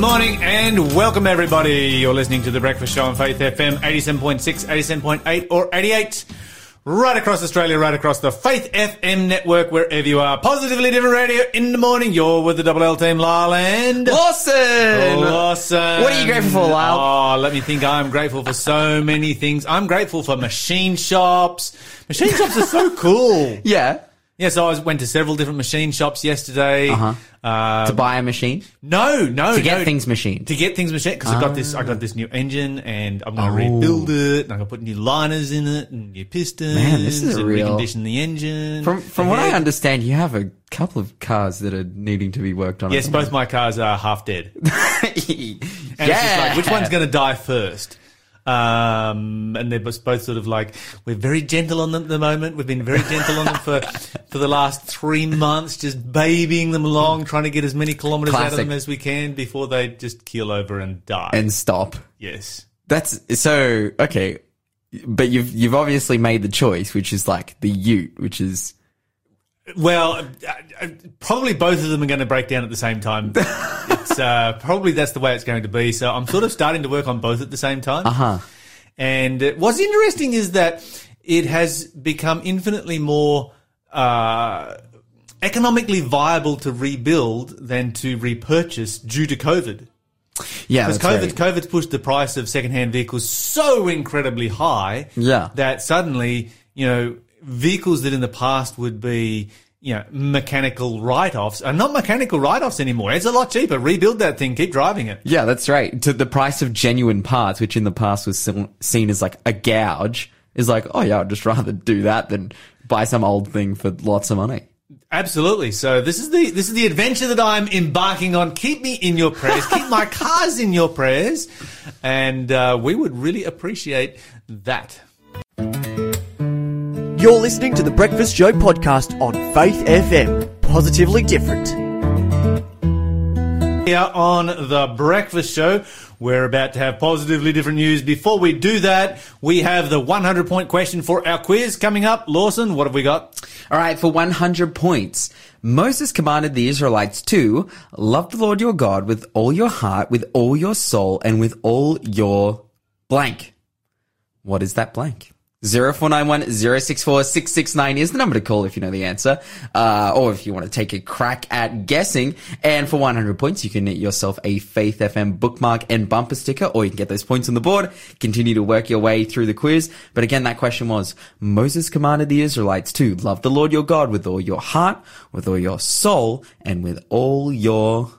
morning and welcome everybody. You're listening to The Breakfast Show on Faith FM 87.6, 87.8 or 88. Right across Australia, right across the Faith FM network, wherever you are. Positively different radio in the morning. You're with the Double L team, Lyle and Lawson! Lawson. What are you grateful for, Lyle? Oh, let me think. I'm grateful for so many things. I'm grateful for machine shops. Machine shops are so cool. Yeah. Yeah, so I was, went to several different machine shops yesterday. Uh-huh. Uh, To buy a machine? no, no, To get no. things machined. to get things machined because I got this. I got this new engine, and I'm going to Oh. rebuild it. And I'm going to put new liners in it and new pistons. Man, this is and real- recondition the engine. From from what I understand, you have a couple of cars that are needing to be worked on. Yes, both my cars are half dead. both. And it's just like, which one's going to die first? Um, and they're both both sort of like, we're very gentle on them at the moment. We've been very gentle on them for, for the last three months, just babying them along, trying to get as many kilometers out of them as we can before they just keel over and die. and stop. yes. That's so okay. But you've you've obviously made the choice, which is like the Ute, which is Well, probably both of them are going to break down at the same time. it's uh, probably that's the way it's going to be. So I'm sort of starting to work on both at the same time. uh huh. And uh, what's interesting is that it has become infinitely more uh, economically viable to rebuild than to repurchase due to COVID. Yeah, Because COVID, right. COVID's pushed the price of secondhand vehicles so incredibly high Yeah. that suddenly, you know, vehicles that in the past would be, you know, mechanical write-offs are not mechanical write-offs anymore. It's a lot cheaper. Rebuild that thing. Keep driving it. Yeah, that's right. To the price of genuine parts, which in the past was seen as like a gouge, is like, oh yeah, I'd just rather do that than buy some old thing for lots of money. Absolutely. So this is the this is the adventure that I'm embarking on. Keep me in your prayers. Keep my cars in your prayers, and uh, we would really appreciate that. You're listening to the Breakfast Show podcast on Faith FM. Positively different. Here on the Breakfast Show, we're about to have positively different news. Before we do that, we have the 100 point question for our quiz coming up. Lawson, what have we got? All right, for 100 points. Moses commanded the Israelites to love the Lord your God with all your heart, with all your soul, and with all your blank. What is that blank? 0491 064 669 is the number to call if you know the answer, uh, or if you want to take a crack at guessing. And for 100 points, you can get yourself a Faith FM bookmark and bumper sticker, or you can get those points on the board, continue to work your way through the quiz. But again, that question was, Moses commanded the Israelites to love the Lord your God with all your heart, with all your soul, and with all your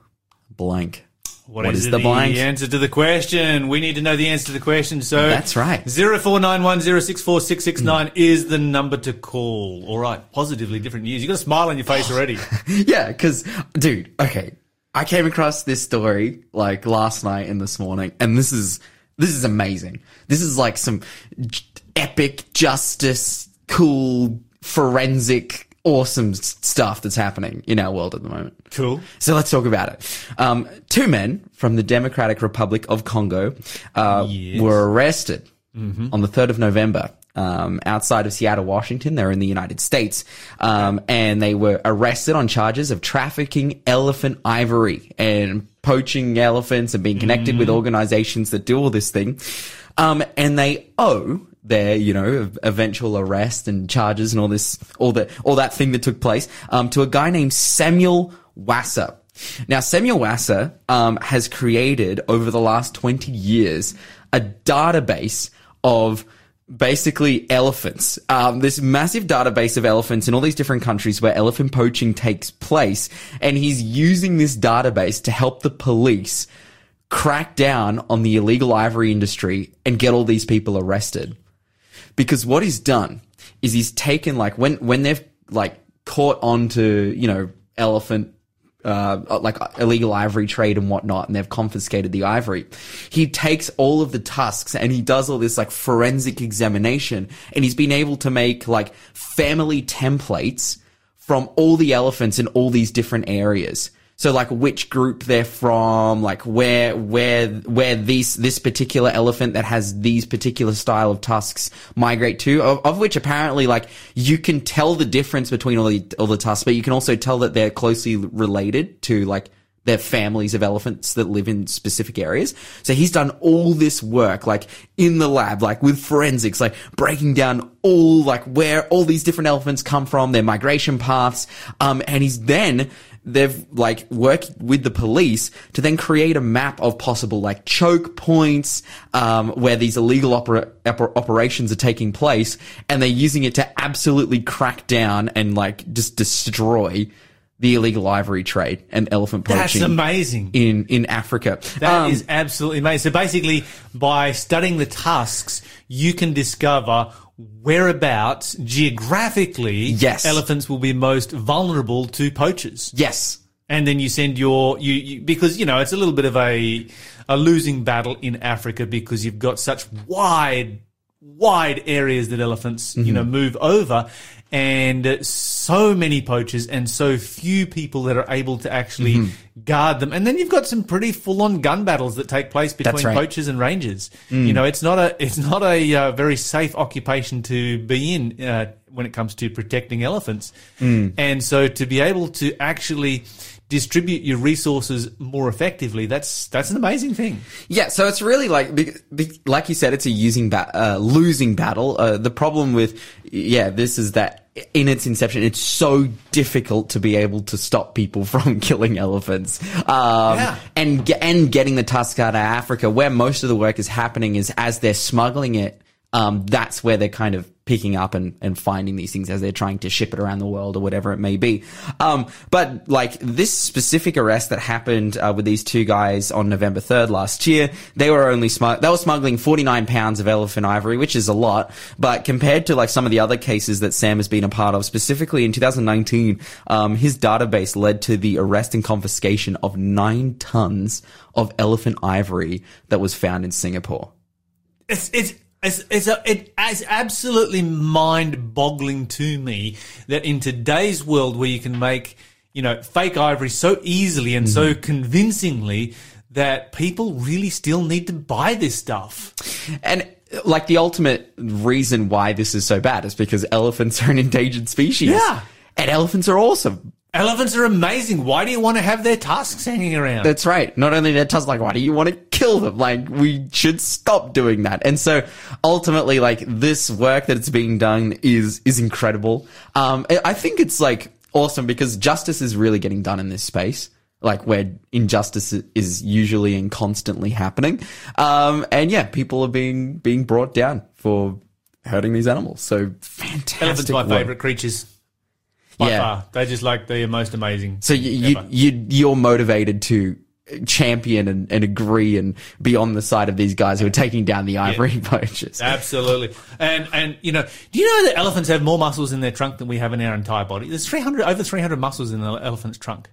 blank. What is, the blank? answer to the question? We need to know the answer to the question. So That's right. Zero four nine one zero six four six six nine mm. is the number to call. All right, positively different news. You got a smile on your face oh. already. Yeah, because, dude, okay. I came across this story like last night and this morning, and this is this is amazing. This is like some epic justice, cool forensic, awesome stuff that's happening in our world at the moment. Cool. So let's talk about it. Um, two men from the Democratic Republic of Congo uh, Yes. were arrested on the 3rd of November. Um, outside of Seattle, Washington, they're in the United States, um, and they were arrested on charges of trafficking elephant ivory and poaching elephants and being connected with organizations that do all this thing. Um, and they owe their, you know, eventual arrest and charges and all this, all the, all that thing that took place, um, to a guy named Samuel Wasser. Now, Samuel Wasser, um, has created over the last 20 years a database of basically elephants. Um, this massive database of elephants in all these different countries where elephant poaching takes place. And he's using this database to help the police crack down on the illegal ivory industry and get all these people arrested. Because what he's done is he's taken like when when they've like caught on to, you know, elephant uh, like illegal ivory trade and whatnot, and they've confiscated the ivory. He takes all of the tusks and he does all this like forensic examination, and he's been able to make like family templates from all the elephants in all these different areas. So like which group they're from, like where where where these this particular elephant that has these particular style of tusks migrate to, of, of which apparently like you can tell the difference between all the all the tusks, but you can also tell that they're closely related to like They're families of elephants that live in specific areas. So he's done all this work, like in the lab, like with forensics, like breaking down all, like where all these different elephants come from, their migration paths. Um, and he's then, they've like worked with the police to then create a map of possible like choke points, um, where these illegal opera- oper- operations are taking place. And they're using it to absolutely crack down and like just destroy the illegal ivory trade and elephant poaching. That's amazing. In, in Africa. That is Um, absolutely amazing. So basically, by studying the tusks, you can discover whereabouts geographically Yes. elephants will be most vulnerable to poachers. yes. And then you send your you, you because you know it's a little bit of a a losing battle in Africa because you've got such wide wide areas that elephants you mm-hmm. know move over and so many poachers and so few people that are able to actually guard them. And then you've got some pretty full on gun battles that take place between right. poachers and rangers. You know it's not a it's not a uh, very safe occupation to be in uh, when it comes to protecting elephants. And so to be able to actually distribute your resources more effectively that's that's an amazing thing. Yeah, so it's really like, be, be, like you said, it's a using ba- uh, losing battle. Uh, the problem with, yeah, this is that in its inception, it's so difficult to be able to stop people from killing elephants. Um, Yeah. and, and getting the tusk out of Africa, where most of the work is happening is as they're smuggling it, um, that's where they're kind of picking up and, and finding these things as they're trying to ship it around the world or whatever it may be. Um, but like this specific arrest that happened uh, with these two guys on November 3rd last year, they were only smug- they were smuggling 49 pounds of elephant ivory, which is a lot. But compared to like some of the other cases that Sam has been a part of, specifically in 2019, um, his database led to the arrest and confiscation of nine tons of elephant ivory that was found in Singapore. it's it's it's, it's, a, it, it's absolutely mind-boggling to me that in today's world where you can make you know fake ivory so easily and so mm-hmm. convincingly that people really still need to buy this stuff. And like the ultimate reason why this is so bad is because elephants are an endangered species. Yeah. And elephants are awesome. Elephants are amazing. Why do you want to have their tusks hanging around? That's right. Not only their tusks, like, why do you want to kill them? Like, we should stop doing that. And so ultimately, like, this work that it's being done is, is incredible. Um, I- think it's like awesome because justice is really getting done in this space. Like where injustice is usually and constantly happening. Um, and yeah, people are being, being brought down for hurting these animals. So fantastic. Elephants are my favourite creatures. By Yeah. far. They're just like the most amazing. So you, you, ever. you, you're motivated to champion and, and agree and be on the side of these guys who are taking down the ivory poachers. Absolutely. And, and, you know, do you know that elephants have more muscles in their trunk than we have in our entire body? There's 300, over 300 muscles in the elephant's trunk.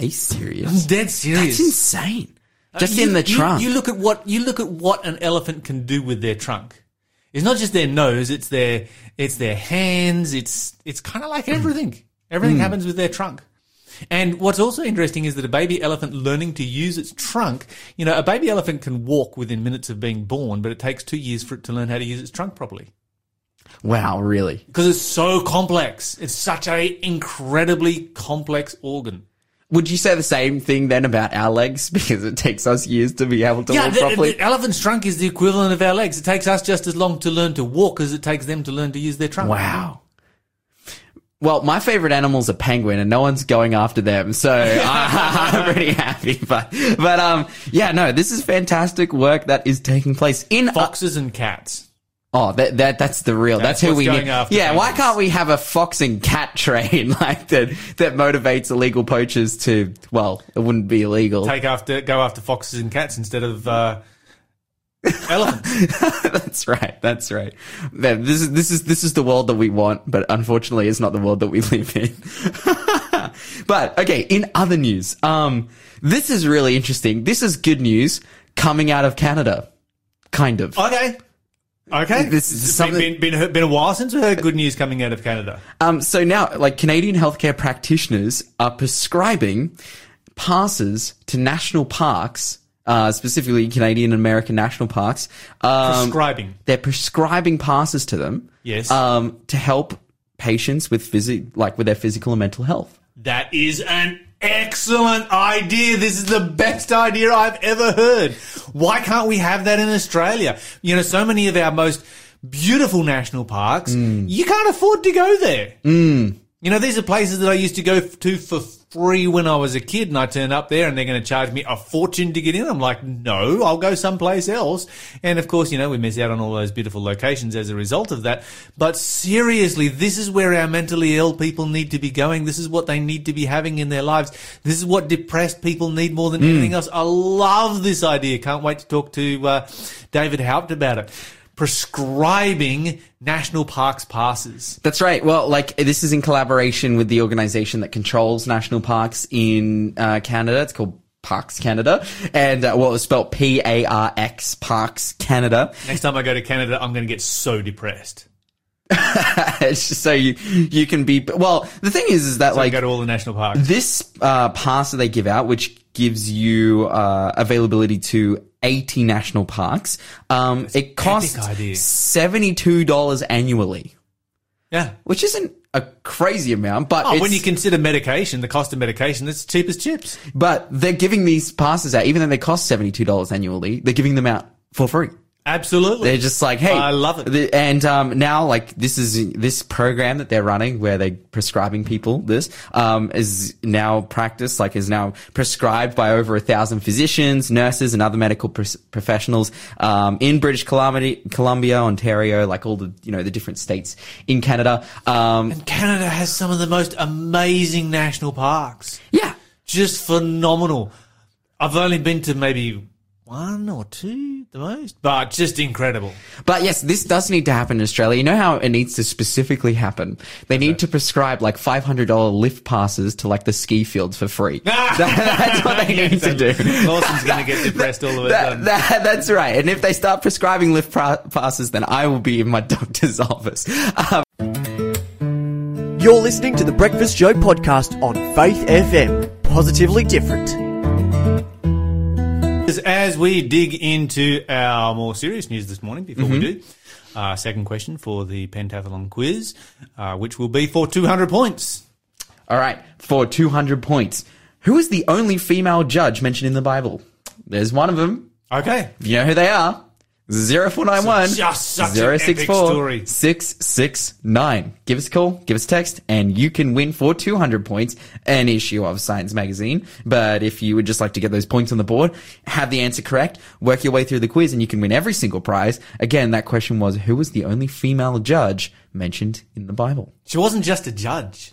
Are you serious? Dead serious. That's insane. Uh, just You- in the you- trunk. You, look at what you look at what an elephant can do with their trunk. It's not just their nose; it's their it's their hands. It's it's kind of like everything. Everything hmm. happens with their trunk. And what's also interesting is that a baby elephant learning to use its trunk, you know, a baby elephant can walk within minutes of being born, but it takes two years for it to learn how to use its trunk properly. wow, really? Because it's so complex. It's such a incredibly complex organ. Would you say the same thing then about our legs? Because it takes us years to be able to Yeah, walk the, properly. the elephant's trunk is the equivalent of our legs. It takes us just as long to learn to walk as it takes them to learn to use their trunk. wow. Well, my favorite animals are penguin, and no one's going after them, so I'm pretty happy. But, but um, yeah, no, this is fantastic work that is taking place in Foxes and cats. Oh, that, that that's the real. That's, That's who we need. after Yeah, why can't we have a fox and cat train like that that motivates illegal poachers to? Well, it wouldn't be illegal. Take after, go after foxes and cats instead of uh, elephants. that's right. That's right. Man, This is this is this is the world that we want, but unfortunately, it's not the world that we live in. but okay, in other news, um, this is really interesting. This is good news coming out of Canada, kind of. Okay. Okay. This is something- been, been, been, been a while since we heard good news coming out of Canada. Um, so now, like Canadian healthcare practitioners are prescribing passes to national parks, uh, specifically Canadian and American national parks. Um, Prescribing. they're prescribing passes to them. Yes. Um, to help patients with physi- like with their physical and mental health. That is an excellent idea. This is the best idea I've ever heard. Why can't we have that in Australia? You know, so many of our most beautiful national parks, mm. you can't afford to go there. Mm. You know, these are places that I used to go to for free when I was a kid, and I turn up there and they're going to charge me a fortune to get in. I'm like, no, I'll go someplace else. And of course, you know, we miss out on all those beautiful locations as a result of that. But seriously, this is where our mentally ill people need to be going. This is what they need to be having in their lives. This is what depressed people need more than anything else. I love this idea. Can't wait to talk to uh, David Haupt about it. Prescribing national parks passes. That's right. Well, like this is in collaboration with the organization that controls national parks in uh, Canada. It's called Parks Canada, and uh, well, it's spelled P A R X Parks Canada. Next time I go to Canada, I'm going to get so depressed. so you you can be. Well, the thing is, is that So I like go to all the national parks. this uh, pass that they give out, which gives you uh, availability to 80 national parks, um, it costs $72 annually, Yeah. which isn't a crazy amount, but Oh, when you consider medication, the cost of medication, it's cheap as chips. but they're giving these passes out, even though they cost $72 annually, they're giving them out for free. Absolutely. They're just like, hey, I love it. The- and um, now, like, this is this program that they're running where they're prescribing people this um, is now practiced, like, is now prescribed by over a thousand physicians, nurses, and other medical pros- professionals um, in British Columbia, Columbia, Ontario, like all the you know the different states in Canada. Um, and Canada has some of the most amazing national parks. yeah, Just phenomenal. I've only been to maybe one or two the most, but just incredible. But yes, this does need to happen in Australia. You know how it needs to specifically happen? They need to prescribe like $500 lift passes to like the ski fields for free. That- that's what they need to do. Lawson's going to get depressed all of a That, sudden. that, that's right. And if they start prescribing lift pra- passes, then I will be in my doctor's office. Um, You're listening to the Breakfast Show podcast on Faith FM. Positively different. As- As we dig into our more serious news this morning, before we do, uh, second question for the pentathlon quiz, uh, which will be for 200 points. all right, for 200 points. Who is the only female judge mentioned in the Bible? There's one of them. Okay. You know who they are? 0491 So just such an epic story. 669. Give us a call, give us a text, and you can win for 200 points an issue of Science Magazine. But if you would just like to get those points on the board, have the answer correct, work your way through the quiz, and you can win every single prize. Again, that question was who was the only female judge mentioned in the Bible? She wasn't just a judge.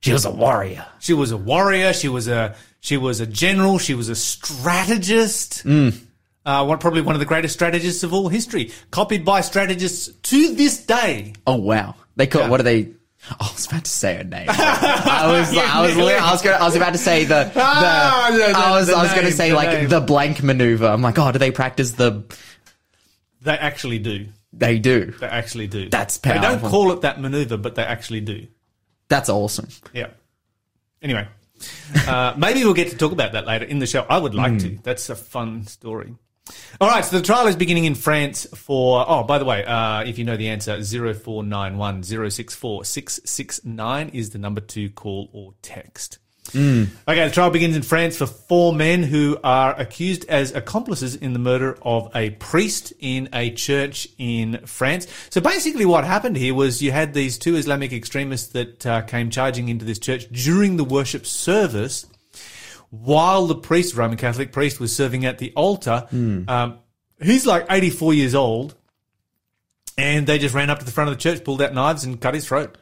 She was a warrior. She was a warrior. She was a she was a general. She was a strategist. Mm. Uh, one, probably one of the greatest strategists of all history, copied by strategists to this day. Oh wow! They call Yeah. what are they? Oh, I was about to say her name. I was, I was, I was, gonna, I was about to say the, the Ah, the- I was, I was going to say the like name. the blank maneuver. I'm like, oh, do they practice the? They actually do. They do. They actually do. That's powerful. They don't call it that maneuver, but they actually do. That's awesome. Yeah. Anyway, uh, maybe we'll get to talk about that later in the show. I would like Hmm. to. That's a fun story. All right, so the trial is beginning in France for. Oh, by the way, uh, if you know the answer, 0491 064 669 is the number to call or text. Okay, the trial begins in France for four men who are accused as accomplices in the murder of a priest in a church in France. So basically, what happened here was you had these two Islamic extremists that uh, came charging into this church during the worship service while the priest, Roman Catholic priest, was serving at the altar. Um, he's like 84 years old. And they just ran up to the front of the church, pulled out knives, and cut his throat.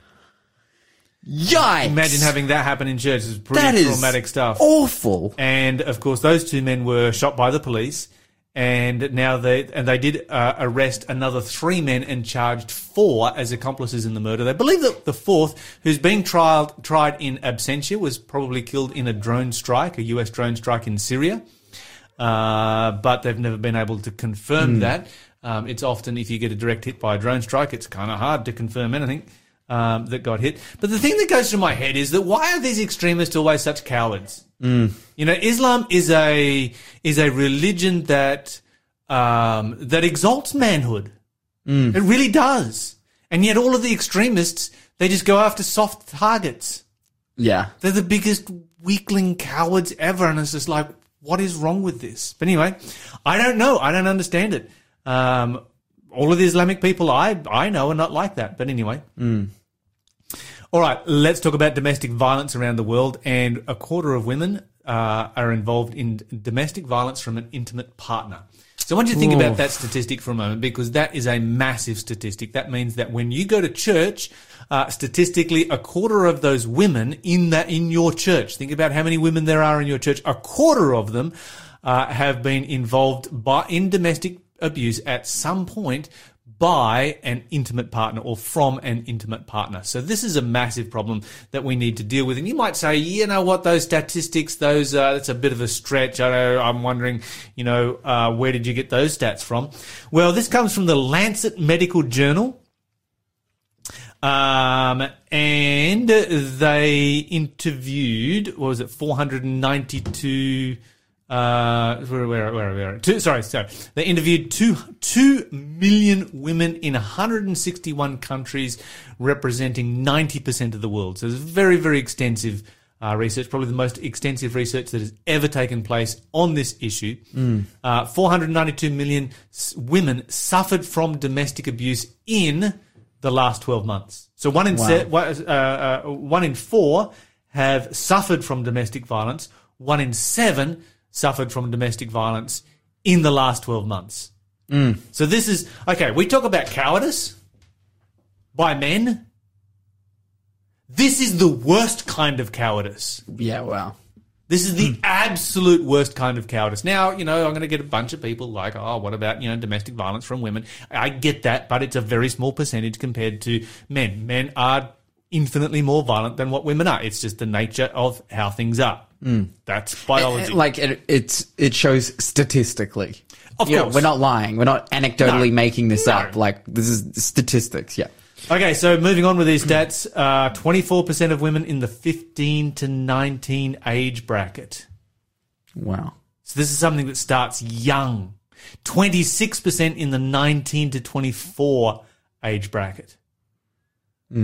Yikes! Imagine having that happen in church. It's pretty that is traumatic stuff. Awful. And of course, those two men were shot by the police. And now they and they did uh, arrest another three men and charged four as accomplices in the murder. They believe that the fourth, who's being tried tried in absentia, was probably killed in a drone strike, a U.S. drone strike in Syria. Uh, but they've never been able to confirm that. Um, it's often if you get a direct hit by a drone strike, it's kind of hard to confirm anything um, that got hit. But the thing that goes through my head is that why are these extremists always such cowards? You know, Islam is a is a religion that um, that exalts manhood. It really does. And yet, all of the extremists they just go after soft targets. Yeah. They're the biggest weakling cowards ever, and it's just like, what is wrong with this? But anyway, I don't know. I don't understand it. Um, all of the Islamic people I I know are not like that. But anyway. All right, let's talk about domestic violence around the world. And a quarter of women uh, are involved in domestic violence from an intimate partner. So I want you to think about that statistic for a moment because that is a massive statistic. That means that when you go to church, uh, statistically, a quarter of those women in that in your church. Think about how many women there are in your church. A quarter of them uh, have been involved by in domestic abuse at some point by an intimate partner or from an intimate partner. So this is a massive problem that we need to deal with. And you might say, you know what, those statistics, those, uh, that's a bit of a stretch. I I'm wondering, you know, uh, where did you get those stats from? Well, this comes from the Lancet Medical Journal. Um, and they interviewed, what was it, 492, uh, where, where, where, where, two, sorry, sorry. They interviewed two, two million women in 161 countries, representing 90% of the world. So it's very, very extensive, uh, research, probably the most extensive research that has ever taken place on this issue. Uh, 492 million women suffered from domestic abuse in the last 12 months. So one in, se- one, uh, uh, one in four have suffered from domestic violence. One in seven suffered from domestic violence in the last 12 months. Mm. So this is, okay, we talk about cowardice by men. This is the worst kind of cowardice. Yeah, wow. This is the mm. absolute worst kind of cowardice. Now, you know, I'm going to get a bunch of people like, oh, what about, you know, domestic violence from women? I get that, but it's a very small percentage compared to men. Men are infinitely more violent than what women are. It's just the nature of how things are. Mm. That's biology. Eh, eh, like it, it's it shows statistically. Of You know, course. we're not lying. We're not anecdotally No. making this No. up. Like this is statistics. Yeah. Okay, so moving on with these stats, uh, 24% of women in the 15 to 19 age bracket. Wow. So this is something that starts young. 26% in the 19 to 24 age bracket.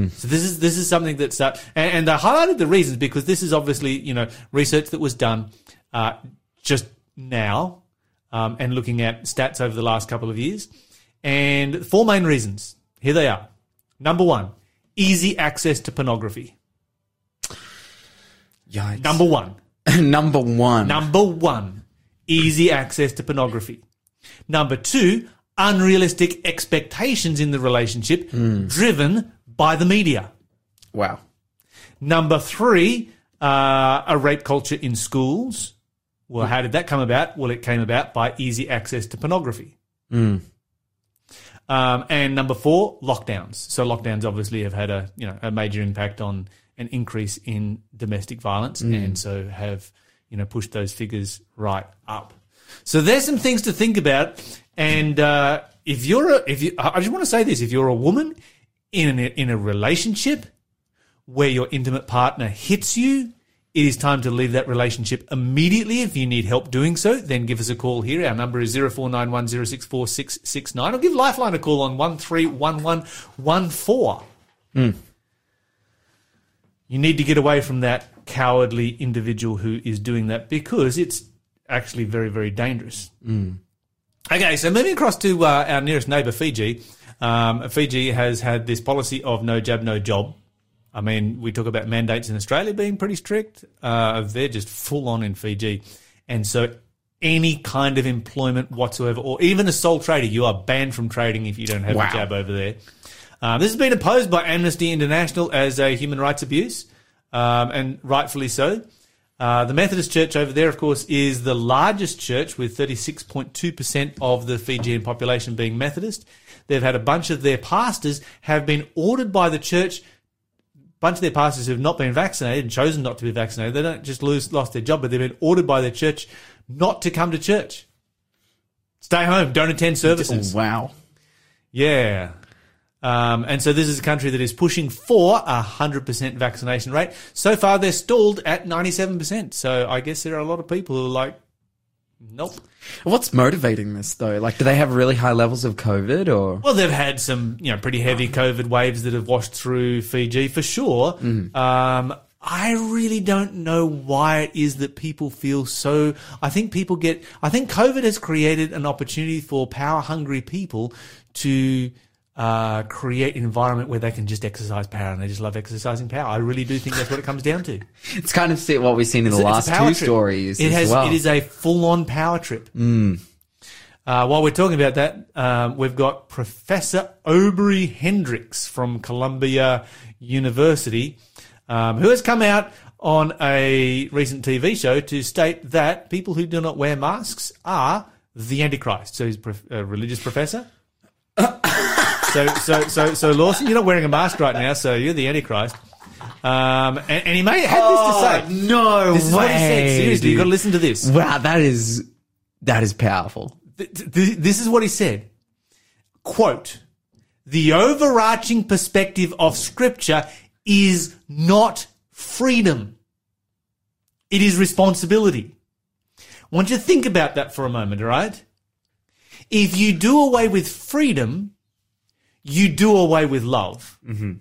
So this is this is something that's uh, and, and I highlighted the reasons because this is obviously you know research that was done uh, just now um, and looking at stats over the last couple of years and four main reasons. Here they are. Number one, easy access to pornography. Yikes. Number one, Number one. Number one, easy access to pornography. Number two, unrealistic expectations in the relationship driven by the media. wow. Number three, uh, a rape culture in schools. Well, how did that come about? Well, it came about by easy access to pornography. Um, and number four, lockdowns. So lockdowns obviously have had a you know a major impact on an increase in domestic violence, and so have you know pushed those figures right up. So there's some things to think about. And uh, if you're a, if you, I just want to say this: if you're a woman in a, in a relationship where your intimate partner hits you, it is time to leave that relationship immediately. If you need help doing so, then give us a call here. Our number is 0491064669 or give Lifeline a call on 131114. You need to get away from that cowardly individual who is doing that because it's actually very, very dangerous. Okay, so moving across to uh, our nearest neighbour, Fiji. Um, Fiji has had this policy of no jab, no job. I mean, we talk about mandates in Australia being pretty strict. Uh, they're just full on in Fiji. And so any kind of employment whatsoever, or even a sole trader, you are banned from trading if you don't have Wow. a jab over there. Uh, this has been opposed by Amnesty International as a human rights abuse, um, and rightfully so. Uh, the Methodist Church over there, of course, is the largest church with 36.2% of the Fijian population being Methodist. They've had a bunch of their pastors have been ordered by the church bunch of their pastors who have not been vaccinated and chosen not to be vaccinated, they don't just lose lost their job, but they've been ordered by their church not to come to church. Stay home, don't attend services. Wow. Yeah. Um, and so this is a country that is pushing for a 100% vaccination rate. So far, they're stalled at 97%. So I guess there are a lot of people who are like, nope. What's motivating this though? Like, do they have really high levels of COVID or? Well, they've had some, you know, pretty heavy COVID waves that have washed through Fiji for sure. Um, I really don't know why it is that people feel so. I think people get. I think COVID has created an opportunity for power hungry people to uh, create an environment where they can just exercise power and they just love exercising power. I really do think that's what it comes down to. It's kind of what we've seen in the a- last it's two trip. stories It as has. well. It is a full-on power trip. Uh, while we're talking about that, um, we've got Professor Obery Hendricks from Columbia University, um, who has come out on a recent TV show to state that people who do not wear masks are the Antichrist. So he's a a religious professor. so, so, so, so, Lawson, you're not wearing a mask right now, so you're the Antichrist. Um, and, and he may have this to say. Oh, no This is what he said. way, Seriously, you've got to listen to this. Wow, that is that is powerful. Th- th- this is what he said. Quote, the overarching perspective of scripture is not freedom. It is responsibility. I want you to think about that for a moment, all right? If you do away with freedom, you do away with love. Mm-hmm.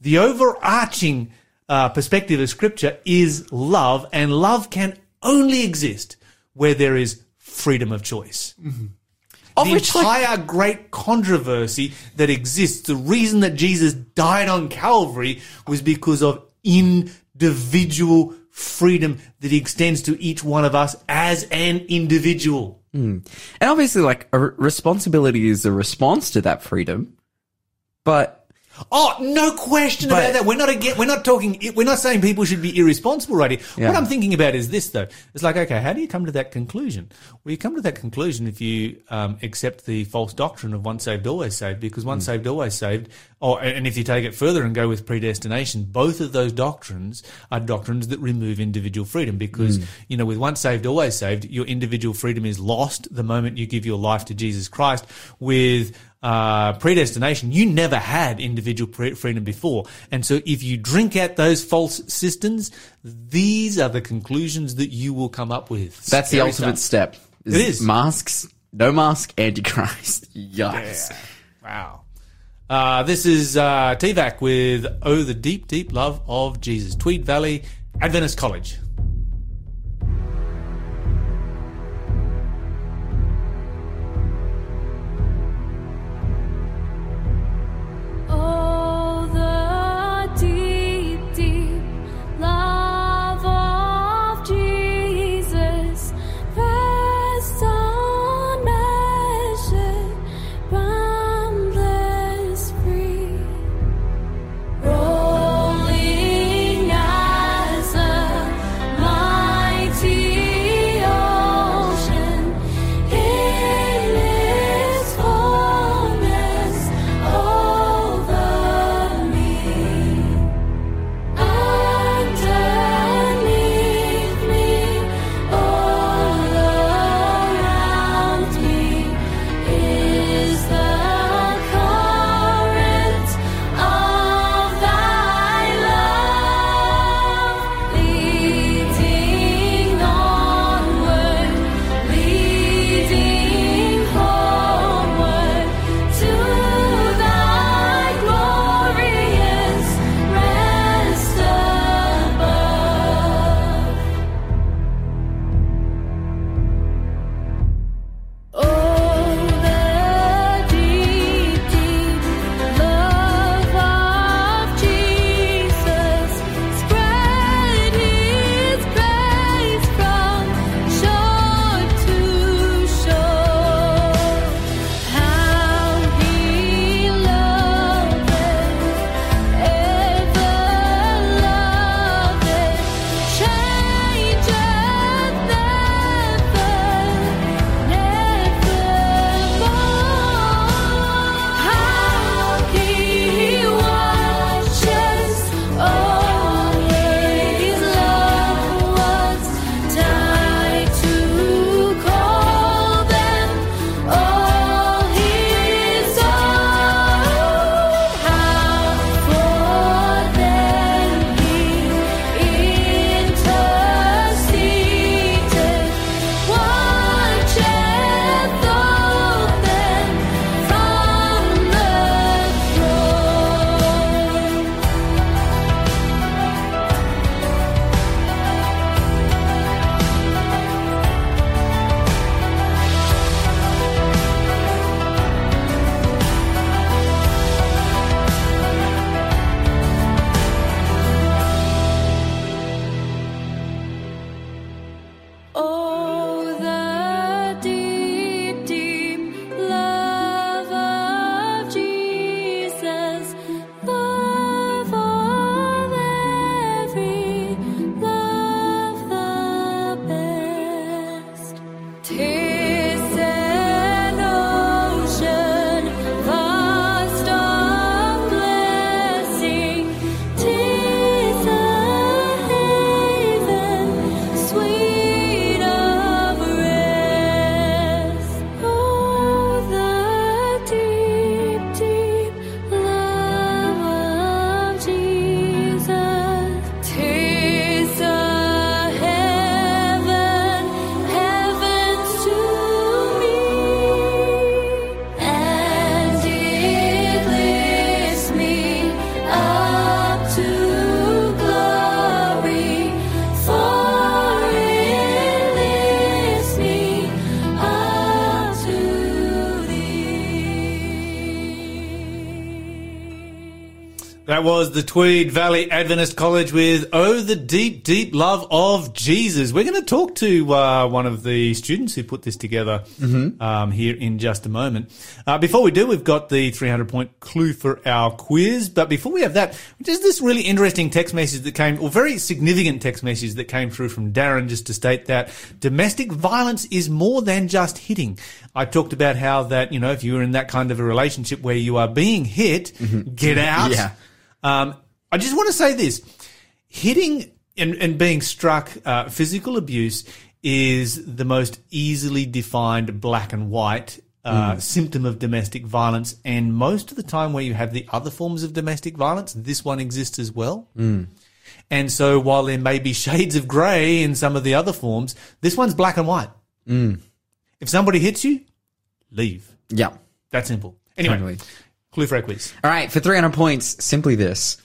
The overarching uh, perspective of scripture is love, and love can only exist where there is freedom of choice. Mm-hmm. Of the which, like- entire great controversy that exists, the reason that Jesus died on Calvary was because of individual freedom that he extends to each one of us as an individual. Mm. And obviously, like a responsibility is a response to that freedom, but Oh, no question But- about that. We're not again, we're not talking, we're not saying people should be irresponsible, right? Yeah. What I'm thinking about is this though. It's like, okay, how do you come to that conclusion? Well, you come to that conclusion if you um, accept the false doctrine of once saved, always saved, because once saved, always saved. Or, and if you take it further and go with predestination, both of those doctrines are doctrines that remove individual freedom because, Hmm. you know, with once saved, always saved, your individual freedom is lost the moment you give your life to Jesus Christ. With uh, predestination, you never had individual pre- freedom before. And so if you drink at those false systems, these are the conclusions that you will come up with. that's the ultimate stuff. step. It is. masks, no mask, antichrist. Yikes. Wow. Uh, this is uh, TVAC with Oh, the Deep, Deep Love of Jesus. Tweed Valley Adventist College. That was the Tweed Valley Adventist College with Oh, the Deep, Deep Love of Jesus. We're going to talk to uh, one of the students who put this together um, here in just a moment. Uh, before we do, we've got the 300 point clue for our quiz. But before we have that, just this really interesting text message that came, or very significant text message that came through from Darren just to state that domestic violence is more than just hitting. I talked about how that, you know, if you're in that kind of a relationship where you are being hit, get out. Yeah. Um, I just want to say this: hitting and, and being struck, uh, physical abuse is the most easily defined black and white uh, symptom of domestic violence. And most of the time, where you have the other forms of domestic violence, this one exists as well. And so, while there may be shades of grey in some of the other forms, this one's black and white. If somebody hits you, leave. Yeah. That simple. Anyway, Totally. Clue for our quiz. All right, for 300 points, simply this.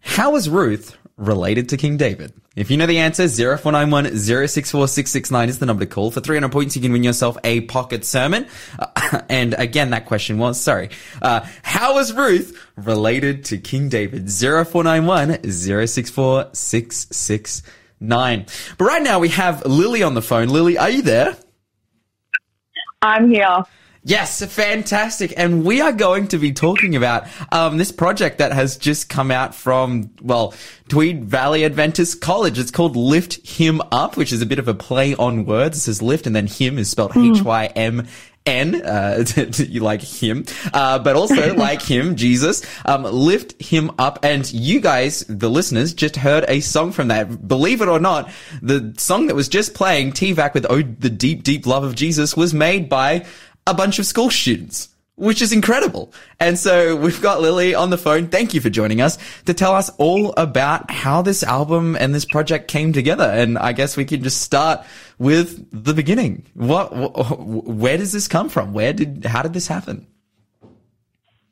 How is Ruth related to King David? If you know the answer, 0491 064669 is the number to call. For 300 points, you can win yourself a pocket sermon. Uh, and again, that question was, sorry, uh, how is Ruth related to King David? 0491 064669. But right now we have Lily on the phone. Lily, are you there? I'm here. Yes, fantastic. And we are going to be talking about um, this project that has just come out from, well, Tweed Valley Adventist College. It's called Lift Him Up, which is a bit of a play on words. It says lift and then him is spelled H-Y-M. N, uh, you like him, uh, but also like him, Jesus, um, lift him up. And you guys, the listeners, just heard a song from that. Believe it or not, the song that was just playing, TVAC with Oh, the Deep, Deep Love of Jesus was made by a bunch of school students, which is incredible. And so we've got Lily on the phone. Thank you for joining us to tell us all about how this album and this project came together. And I guess we can just start with the beginning. What, wh- where does this come from? Where did, how did this happen?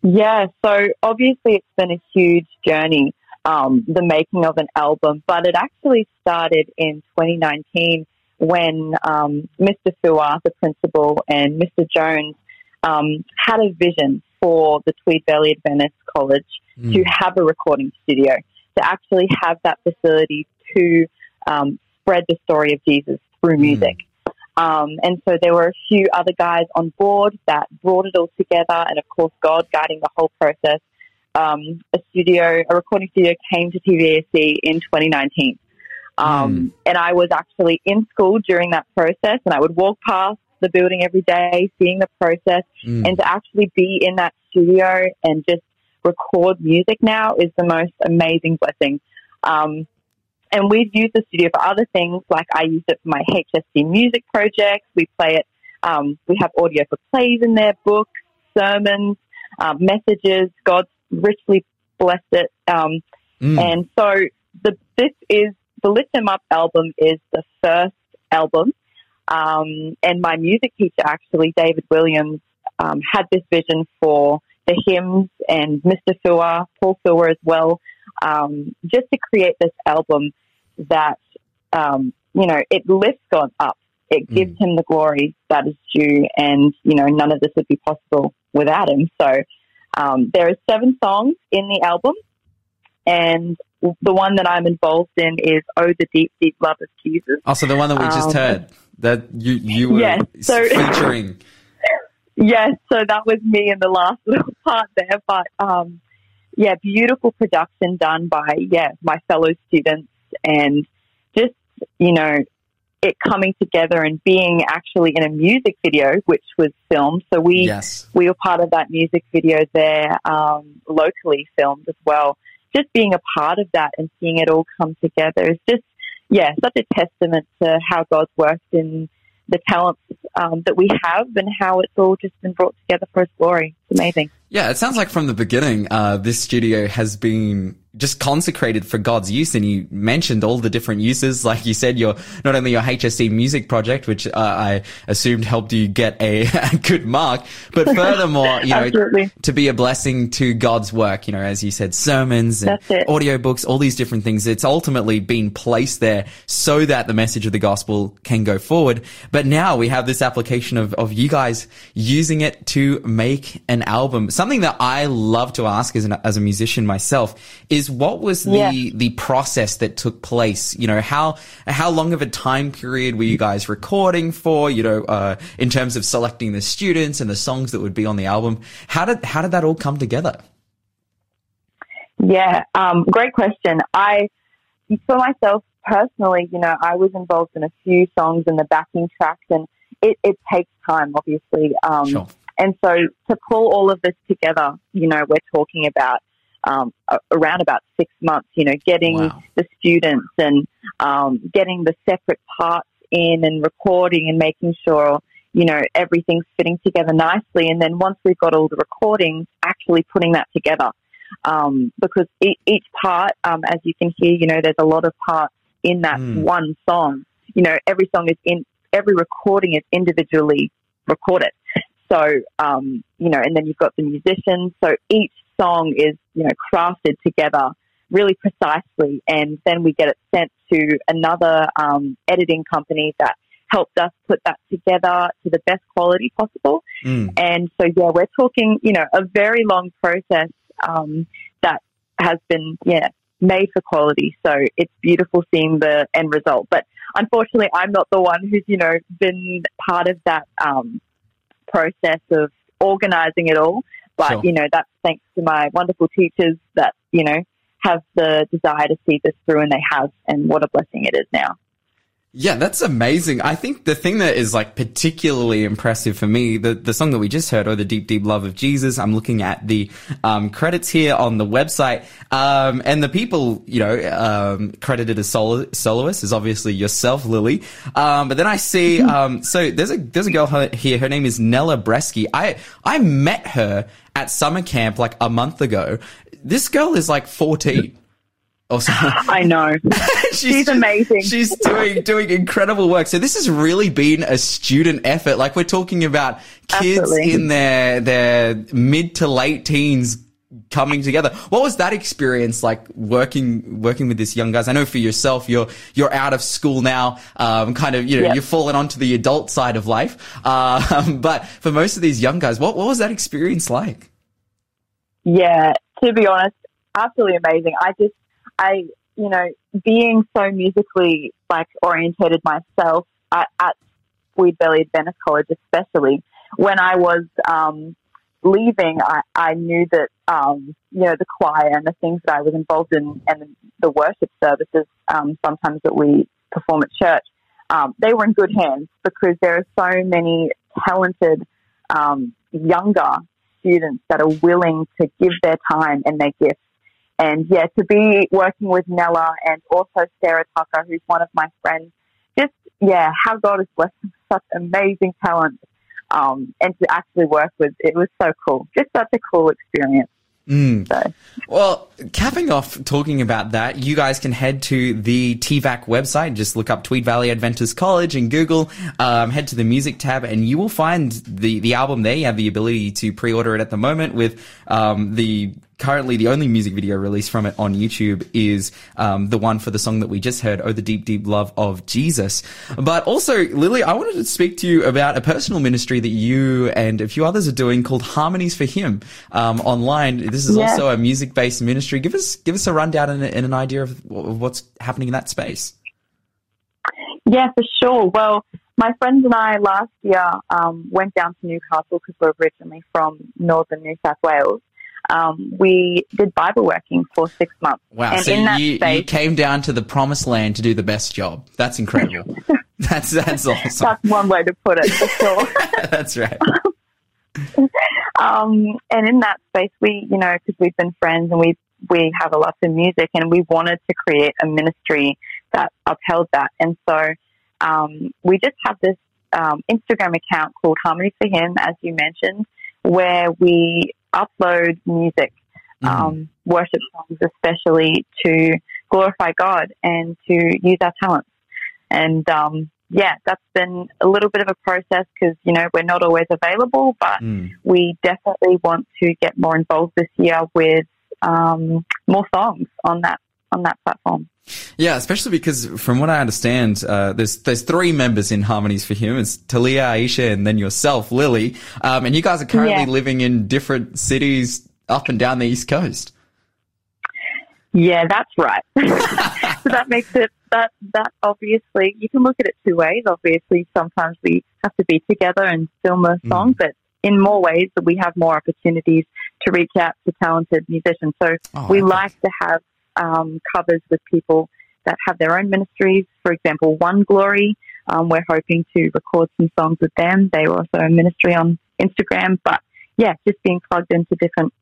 Yeah, so obviously it's been a huge journey, um, the making of an album, but it actually started in 2019 when um, Mr. Fua, the principal, and Mr. Jones um, had a vision for the Tweed Valley Adventist College to have a recording studio, to actually have that facility to um, spread the story of Jesus through music. Um, and so there were a few other guys on board that brought it all together, and of course, God guiding the whole process. Um, a studio, a recording studio came to TVAC in 2019. Um, And I was actually in school during that process, and I would walk past the building every day, seeing the process, and to actually be in that studio and just record music now is the most amazing blessing. Um, and we've used the studio for other things, like I used it for my HSC music projects. We play it, um, we have audio for plays in there, books, sermons, um, messages. God's richly blessed it. Um, And so the, this is, the Lift 'em Up album is the first album. Um, and my music teacher, actually, David Williams, um, had this vision for the hymns and Mr. Fua, Paul Fua as well, um, just to create this album that, um, you know, it lifts God up. It gives him the glory that is due, and, you know, none of this would be possible without him. So um, there are seven songs in the album, and the one that I'm involved in is Oh, the Deep, Deep Love of Jesus. Also, the one that we just Um, heard that you, you were Yes, so- featuring. Yes, so that was me in the last little part there. But um, yeah, beautiful production done by yeah my fellow students, and just you know it coming together and being actually in a music video, which was filmed. So we Yes. we were part of that music video there, um, locally filmed as well. Just being a part of that and seeing it all come together is just yeah such a testament to how God's worked in the talents um, that we have and how it's all just been brought together for His glory. It's amazing. Yeah, it sounds like from the beginning, uh, this studio has been just consecrated for God's use. And you mentioned all the different uses. Like you said, your, not only your HSC music project, which uh, I assumed helped you get a, a good mark, but furthermore, you know, to be a blessing to God's work, you know, as you said, sermons and audiobooks, all these different things. It's ultimately been placed there so that the message of the gospel can go forward. But now we have this application of, of you guys using it to make an album. Something that I love to ask as, an, as a musician myself is what was the, Yeah. the process that took place? You know, how, how long of a time period were you guys recording for, you know, uh, in terms of selecting the students and the songs that would be on the album? How did, how did that all come together? Yeah, um, great question. I, for myself personally, you know, I was involved in a few songs and the backing tracks, and it, it takes time, obviously. Um, Sure. And so to pull all of this together, you know, we're talking about um, around about six months. You know, getting Wow. the students and um, getting the separate parts in and recording and making sure you know everything's fitting together nicely. And then once we've got all the recordings, actually putting that together um, because e- each part, um, as you can hear, you know, there's a lot of parts in that Mm. one song. You know, every song is in, every recording is individually recorded. So, um, you know, and then you've got the musicians. So each song is, you know, crafted together really precisely. And then we get it sent to another um, editing company that helped us put that together to the best quality possible. Mm. And so, yeah, we're talking, you know, a very long process um, that has been, yeah, made for quality. So it's beautiful seeing the end result. But unfortunately, I'm not the one who's, you know, been part of that um, process of organizing it all. But, Sure. you know, that's thanks to my wonderful teachers that, you know, have the desire to see this through and they have. And what a blessing it is now. Yeah, that's amazing. I think the thing that is like particularly impressive for me, the, the song that we just heard, or the deep, deep love of Jesus. I'm looking at the um, credits here on the website, um, and the people you know um, credited as solo- soloists is obviously yourself, Lily. Um, but then I see, um, so there's a there's a girl here. Her name is Nella Bresky. I I met her at summer camp like a month ago. This girl is like 14. Or. I know. She's amazing. She's doing doing incredible work. So this has really been a student effort. Like we're talking about kids Absolutely. in their their mid to late teens coming together. What was that experience like working working with this young guys? I know for yourself, you're you're out of school now, um, kind of you know Yeah. you're falling onto the adult side of life. Um, but for most of these young guys, what what was that experience like? Yeah, to be honest, absolutely amazing. I just, I, you know, being so musically like orientated myself at, at Tweed Valley Adventist College, especially when I was um, leaving, I, I knew that um, you know the choir and the things that I was involved in and the worship services um, sometimes that we perform at church, um, they were in good hands because there are so many talented um, younger students that are willing to give their time and their gifts. And yeah, to be working with Nella and also Sarah Tucker, who's one of my friends, just yeah, how God has blessed such amazing talent. Um, and to actually work with, it was so cool. Just such a cool experience. Mm. So Well, capping off talking about that, you guys can head to the TVAC website. Just look up Tweed Valley Adventist College in Google. Um, head to the music tab, and you will find the the album there. You have the ability to pre-order it at the moment. With um, the currently the only music video released from it on YouTube is um, the one for the song that we just heard, "Oh, the Deep, Deep Love of Jesus." But also, Lily, I wanted to speak to you about a personal ministry that you and a few others are doing called Harmonies for Him um, online. This is Yeah. also a music-based ministry. Give us give us a rundown and, and an idea of wh- what's happening in that space. Yeah, for sure. Well, my friends and I last year um, went down to Newcastle because we're originally from northern New South Wales. Um, we did Bible working for six months. Wow! And so in that you, you came down to the promised land to do the best job. That's incredible. that's that's awesome. that's one way to put it for sure. that's right. um, and in that space, we, you know, because we've been friends and we we have a love for music, and we wanted to create a ministry that upheld that. And so um, we just have this um, Instagram account called Harmony for Him, as you mentioned, where we upload music um, worship songs, especially to glorify God and to use our talents. And um, yeah, that's been a little bit of a process because you know we're not always available, but Mm. we definitely want to get more involved this year with um, more songs on that on that platform. Yeah, especially because from what I understand, uh, there's there's three members in Harmonies for Humans: Talia, Aisha, and then yourself, Lily. Um, and you guys are currently Yeah. living in different cities up and down the East Coast. Yeah, that's right. so that makes it that that obviously you can look at it two ways. Obviously, sometimes we have to be together and film a song, but in more ways that we have more opportunities to reach out to talented musicians. So Oh, we like to have um, covers with people that have their own ministries. For example, One Glory. Um, we're hoping to record some songs with them. They were also a ministry on Instagram, but yeah, just being plugged into different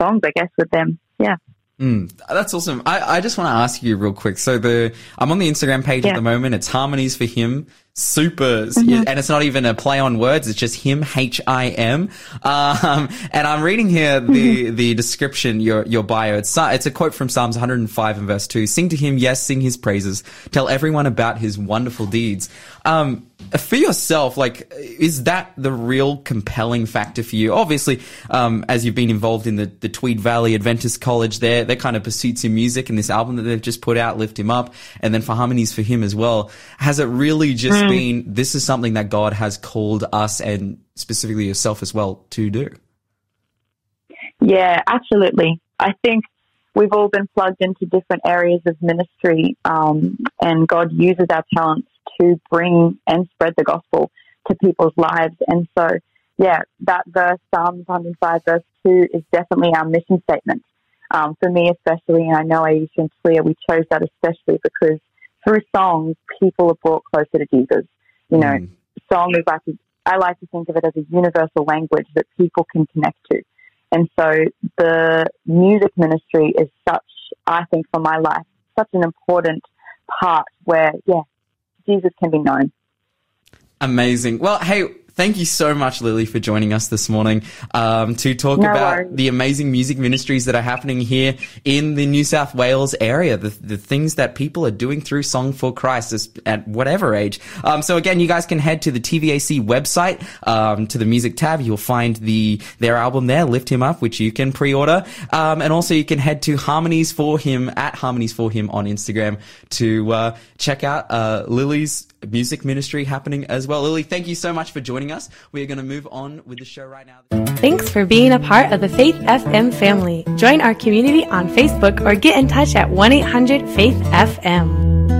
songs, I guess, with them. Yeah. Mm, that's awesome. I, I just want to ask you real quick. So the I'm on the Instagram page at the moment. It's Harmonies for Him. Super, Mm-hmm. and it's not even a play on words. It's just him, H I M. Um, and I'm reading here Mm-hmm. the the description, your your bio. It's it's a quote from Psalms 105 and verse two. Sing to him, yes, sing his praises. Tell everyone about his wonderful deeds. Um, for yourself, like, is that the real compelling factor for you? Obviously, um, as you've been involved in the, the Tweed Valley Adventist College, their their kind of pursuits in music and this album that they've just put out, Lift Him Up, and then for Harmonies for Him as well. Has it really just been this is something that God has called us and specifically yourself as well to do? Yeah, absolutely. I think we've all been plugged into different areas of ministry, um, and God uses our talents to bring and spread the gospel to people's lives. And so, yeah, that verse, Psalms 105, verse 2, is definitely our mission statement. Um, for me, especially, and I know Aisha and Talia, we chose that especially because through songs, people are brought closer to Jesus. You know, Mm. song is like, I like to think of it as a universal language that people can connect to. And so the music ministry is such, I think, for my life, such an important part where, yeah, Jesus can be known. Amazing. Well, hey, thank you so much, Lily, for joining us this morning um, to talk No about worries. the amazing music ministries that are happening here in the New South Wales area, the, the things that people are doing through Song for Christ at whatever age. Um, so again, you guys can head to the TVAC website, um, to the music tab. You'll find the their album there, Lift Him Up, which you can pre-order. Um, and also you can head to Harmonies for Him at Harmonies for Him on Instagram to uh, check out uh, Lily's music ministry happening as well. Lily, thank you so much for joining us. We are going to move on with the show right now. Thanks for being a part of the Faith FM family. Join our community on Facebook or get in touch at 1 800 Faith FM.